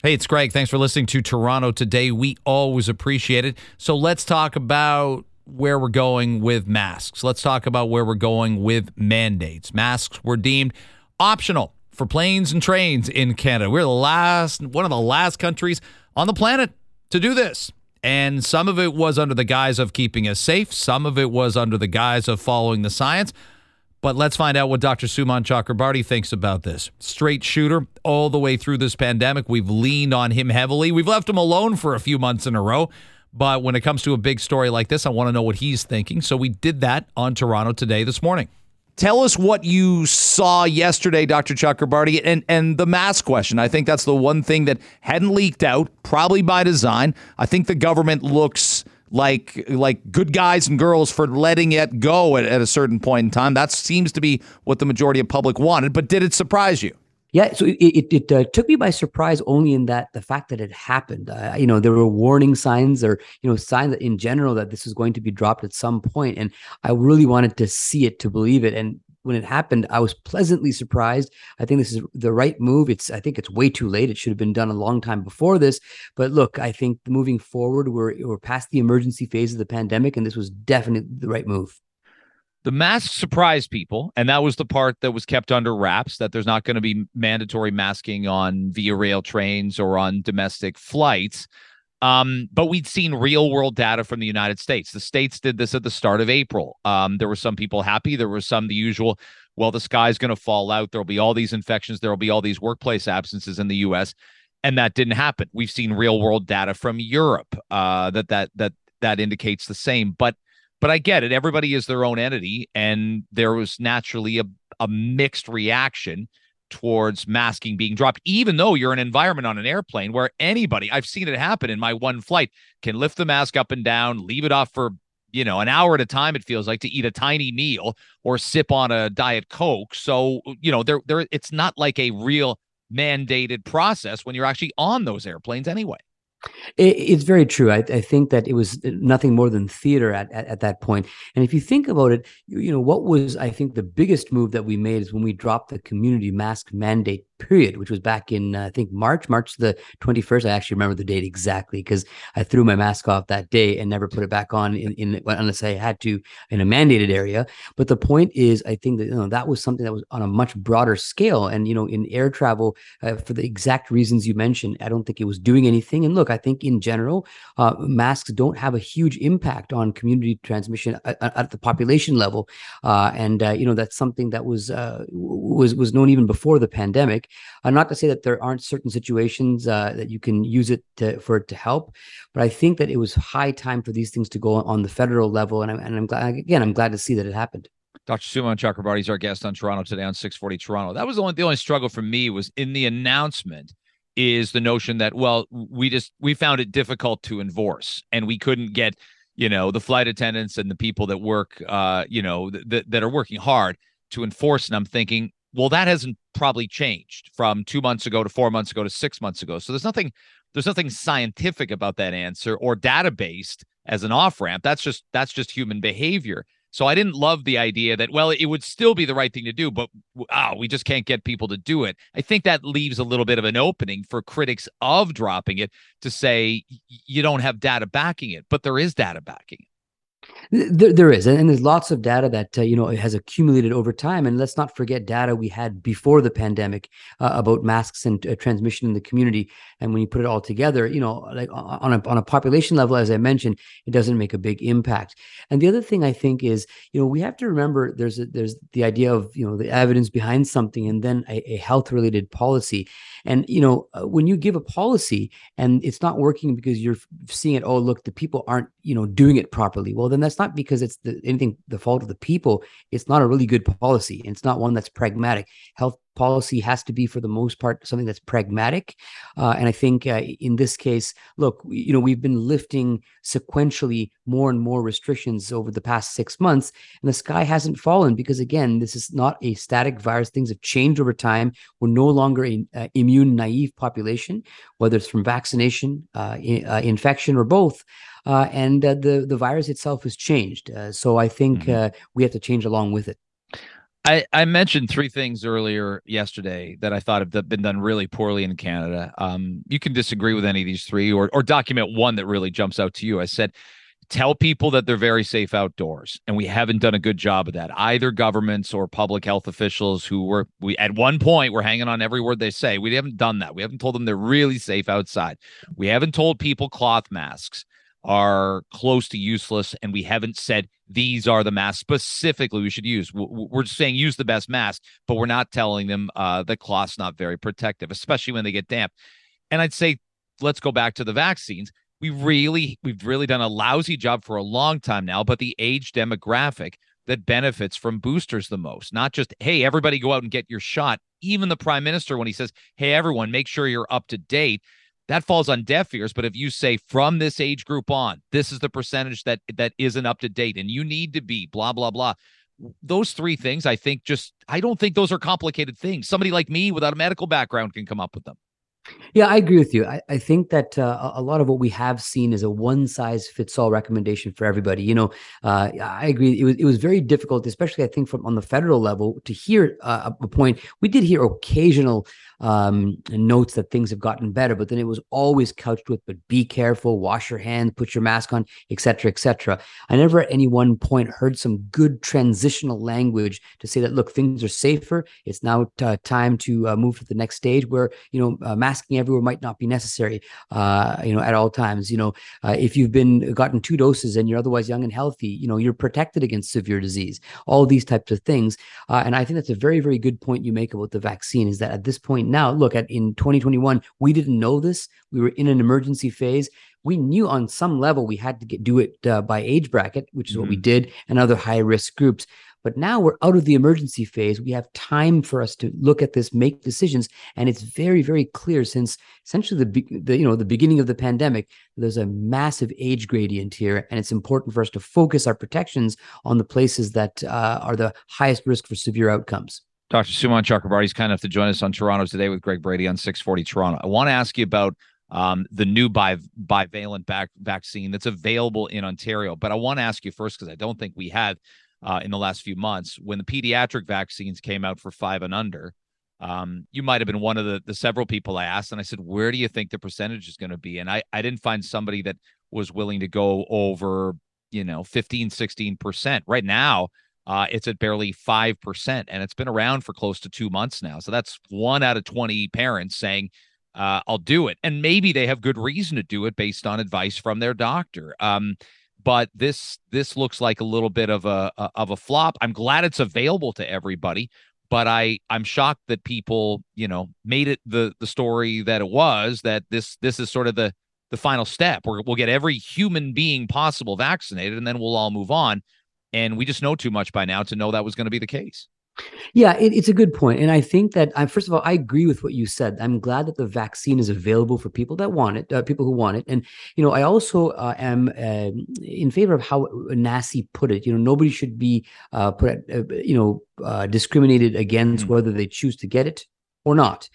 Hey, it's Greg. Thanks for listening to Toronto Today. We always appreciate it. So let's talk about where we're going with masks. Let's talk about where we're going with mandates. Masks were deemed optional for planes and trains in Canada. We're the last, one of the last countries on the planet to do this. And some of it was under the guise of keeping us safe, some of it was under the guise of following the science. But let's find out what Dr. Sumon Chakrabarti thinks about this. Straight shooter all the way through this pandemic. We've leaned on him heavily. We've left him alone for a few months in a row. But when it comes to a big story like this, I want to know what he's thinking. So we did that on Toronto today this morning. Tell us what you saw yesterday, Dr. Chakrabarti, and, and the mask question. I think that's the one thing that hadn't leaked out, probably by design. I think the government looks like like good guys and girls for letting it go at, at a certain point in time. That seems to be what the majority of public wanted. But did it surprise you? Yeah, so it it, it uh, took me by surprise only in that the fact that it happened. Uh, you know, there were warning signs or you know signs in general that this was going to be dropped at some point, and I really wanted to see it to believe it. And when it happened, I was pleasantly surprised. I think this is the right move. It's I think it's way too late. It should have been done a long time before this. But look, I think moving forward, we're we're past the emergency phase of the pandemic, and this was definitely the right move. The mask surprised people, and that was the part that was kept under wraps. That there's not going to be mandatory masking on via rail trains or on domestic flights. Um, but we'd seen real world data from the United States. The states did this at the start of April. Um, there were some people happy. There were some the usual, well, the sky's going to fall out. There'll be all these infections. There'll be all these workplace absences in the U.S. And that didn't happen. We've seen real world data from Europe uh, that that that that indicates the same. But but I get it. Everybody is their own entity, and there was naturally a a mixed reaction towards masking being dropped, even though you're an environment on an airplane where anybody, I've seen it happen in my one flight, can lift the mask up and down, leave it off for, you know, an hour at a time, it feels like to eat a tiny meal or sip on a Diet Coke. So, you know, there, there, it's not like a real mandated process when you're actually on those airplanes anyway. It, it's very true. I, I, think that it was uh, nothing more than theater at, at, at, that point. And if you think about it, you, you know, what was, I think, the biggest move that we made is when we dropped the community mask mandate period, which was back in uh, I think March, March the 21st. I actually remember the date exactly because I threw my mask off that day and never put it back on in, in unless I had to in a mandated area. But the point is, I think that you know that was something that was on a much broader scale, and you know, in air travel, uh, for the exact reasons you mentioned, I don't think it was doing anything. And look, I think in general, uh, masks don't have a huge impact on community transmission at, at the population level, uh, and uh, you know that's something that was uh, was was known even before the pandemic. Uh, not to say that there aren't certain situations uh, that you can use it to, for it to help, but I think that it was high time for these things to go on the federal level, and I'm, and I'm glad again I'm glad to see that it happened. Dr. Sumon Chakrabarti is our guest on Toronto today on 640 Toronto. That was the only the only struggle for me was in the announcement is the notion that well we just we found it difficult to enforce and we couldn't get you know the flight attendants and the people that work uh you know that that are working hard to enforce and i'm thinking well, that hasn't probably changed from two months ago to four months ago to six months ago. So there's nothing there's nothing scientific about that answer or data based as an off ramp. That's just that's just human behavior. So I didn't love the idea that well, it would still be the right thing to do, but oh, we just can't get people to do it. I think that leaves a little bit of an opening for critics of dropping it to say you don't have data backing it, but there is data backing it. There, there is, and there's lots of data that uh, you know has accumulated over time. And let's not forget data we had before the pandemic uh, about masks and uh, transmission in the community. And when you put it all together, you know, like on a on a population level, as I mentioned, it doesn't make a big impact. And the other thing I think is, you know, we have to remember there's a, there's the idea of you know the evidence behind something, and then a, a health related policy. And you know, uh, when you give a policy and it's not working because you're seeing it, oh look, the people aren't you know doing it properly. Well, then that's not because it's the, anything the fault of the people. It's not a really good policy. It's not one that's pragmatic. Health policy has to be, for the most part, something that's pragmatic. Uh, and I think uh, in this case, look, you know, we've been lifting sequentially more and more restrictions over the past six months, and the sky hasn't fallen because, again, this is not a static virus. Things have changed over time. We're no longer an uh, immune naive population, whether it's from vaccination, uh, in, uh, infection, or both. Uh, and the the virus itself has changed. so I think mm-hmm. we have to change along with it. I, I mentioned three things earlier yesterday that I thought have been done really poorly in Canada. Um, you can disagree with any of these three or, or document one that really jumps out to you. I said, tell people that they're very safe outdoors. And we haven't done a good job of that. Either governments or public health officials who were, we at one point, were hanging on every word they say. We haven't done that. We haven't told them they're really safe outside. We haven't told people cloth masks are close to useless and we haven't said these are the masks specifically we should use. We're saying use the best mask but we're not telling them uh, the cloth's not very protective especially when they get damp. And i'd say let's go back to the vaccines. We really we've really done a lousy job for a long time now but the age demographic that benefits from boosters the most not just hey everybody go out and get your shot. Even the prime minister when he says hey everyone make sure you're up to date that falls on deaf ears. But if you say from this age group on, this is the percentage that that isn't up to date, and you need to be blah blah blah. Those three things, I think, just I don't think those are complicated things. Somebody like me without a medical background can come up with them. Yeah, I agree with you. I, I think that uh, a lot of what we have seen is a one size fits all recommendation for everybody. You know, uh, I agree. It was it was very difficult, especially I think from on the federal level, to hear uh, a point. We did hear occasional um, notes that things have gotten better, but then it was always couched with, "But be careful, wash your hands, put your mask on, etc., etc." I never at any one point heard some good transitional language to say that look, things are safer. It's now uh, time to uh, move to the next stage where you know uh, masking everywhere might not be necessary. Uh, you know, at all times. You know, uh, if you've been gotten two doses and you're otherwise young and healthy, you know, you're protected against severe disease. All these types of things, and I think that's a very, very good point you make about the vaccine. Is that at this point now, look at in 2021, we didn't know this. We were in an emergency phase. We knew on some level we had to get, do it uh, by age bracket, which is mm-hmm. what we mm-hmm. did, and other high risk groups. But now we're out of the emergency phase. We have time for us to look at this, make decisions, and it's very, very clear since essentially the, the you know the beginning of the pandemic. There's a massive age gradient here, and it's important for us to focus our protections on the places that uh, are the highest risk for severe outcomes. Dr. Sumon Chakrabarti is kind enough to join us on Toronto today with Greg Brady on 640 Toronto. I want to ask you about um, the new bi- bivalent back- vaccine that's available in Ontario. But I want to ask you first, because I don't think we have uh, in the last few months, when the pediatric vaccines came out for five and under, um, you might have been one of the, the several people I asked. And I said, where do you think the percentage is going to be? And I, I didn't find somebody that was willing to go over, you know, 15, 16%. Right now, uh, it's at barely 5%, and it's been around for close to two months now. So that's one out of 20 parents saying, uh, I'll do it. And maybe they have good reason to do it based on advice from their doctor. Um, but this this looks like a little bit of a, a of a flop. I'm glad it's available to everybody, but I I'm shocked that people you know made it the the story that it was. That this this is sort of the the final step. Where we'll get every human being possible vaccinated, and then we'll all move on. And we just know too much by now to know that was going to be the case. Yeah, it, it's a good point, and I think that I, first of all, I agree with what you said. I'm glad that the vaccine is available for people that want it, uh, people who want it, and you know, I also uh, am uh, in favor of how NACI put it. You know, nobody should be uh, put, at, uh, you know, uh, discriminated against mm-hmm. whether they choose to get it or not.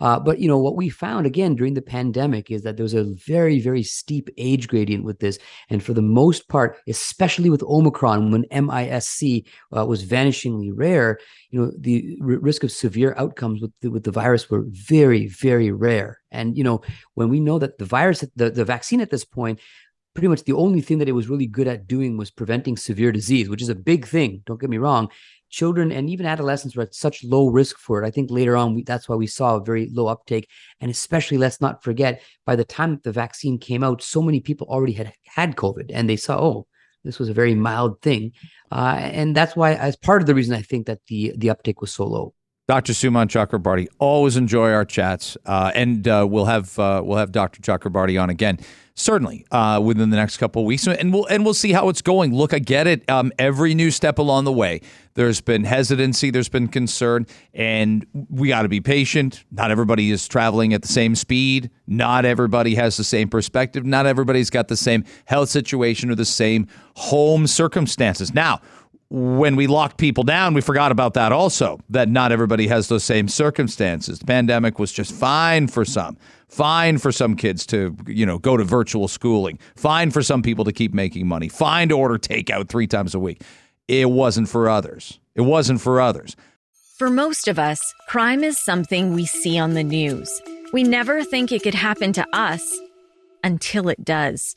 Uh, but you know what we found again during the pandemic is that there was a very very steep age gradient with this, and for the most part, especially with Omicron, when MIS-C uh, was vanishingly rare, you know the r- risk of severe outcomes with the, with the virus were very very rare. And you know when we know that the virus, the the vaccine at this point pretty much the only thing that it was really good at doing was preventing severe disease, which is a big thing. Don't get me wrong children and even adolescents were at such low risk for it. I think later on, we, that's why we saw a very low uptake. And especially, let's not forget, by the time the vaccine came out, so many people already had had COVID and they saw, oh, this was a very mild thing. Uh, and that's why, as part of the reason I think that the, the uptake was so low. Dr. Sumon Chakrabarti, always enjoy our chats, uh, and uh, we'll have uh, we'll have Dr. Chakrabarti on again certainly uh, within the next couple weeks, and we'll and we'll see how it's going. Look, I get it. Um, every new step along the way, there's been hesitancy, there's been concern, and we got to be patient. Not everybody is traveling at the same speed. Not everybody has the same perspective. Not everybody's got the same health situation or the same home circumstances. Now when we locked people down, we forgot about that also, that not everybody has those same circumstances. The pandemic was just fine for some. Fine for some kids to, you know, go to virtual schooling. Fine for some people to keep making money. Fine to order takeout three times a week. It wasn't for others. it wasn't for others. For most of us, crime is something we see on the news. We never think it could happen to us until it does.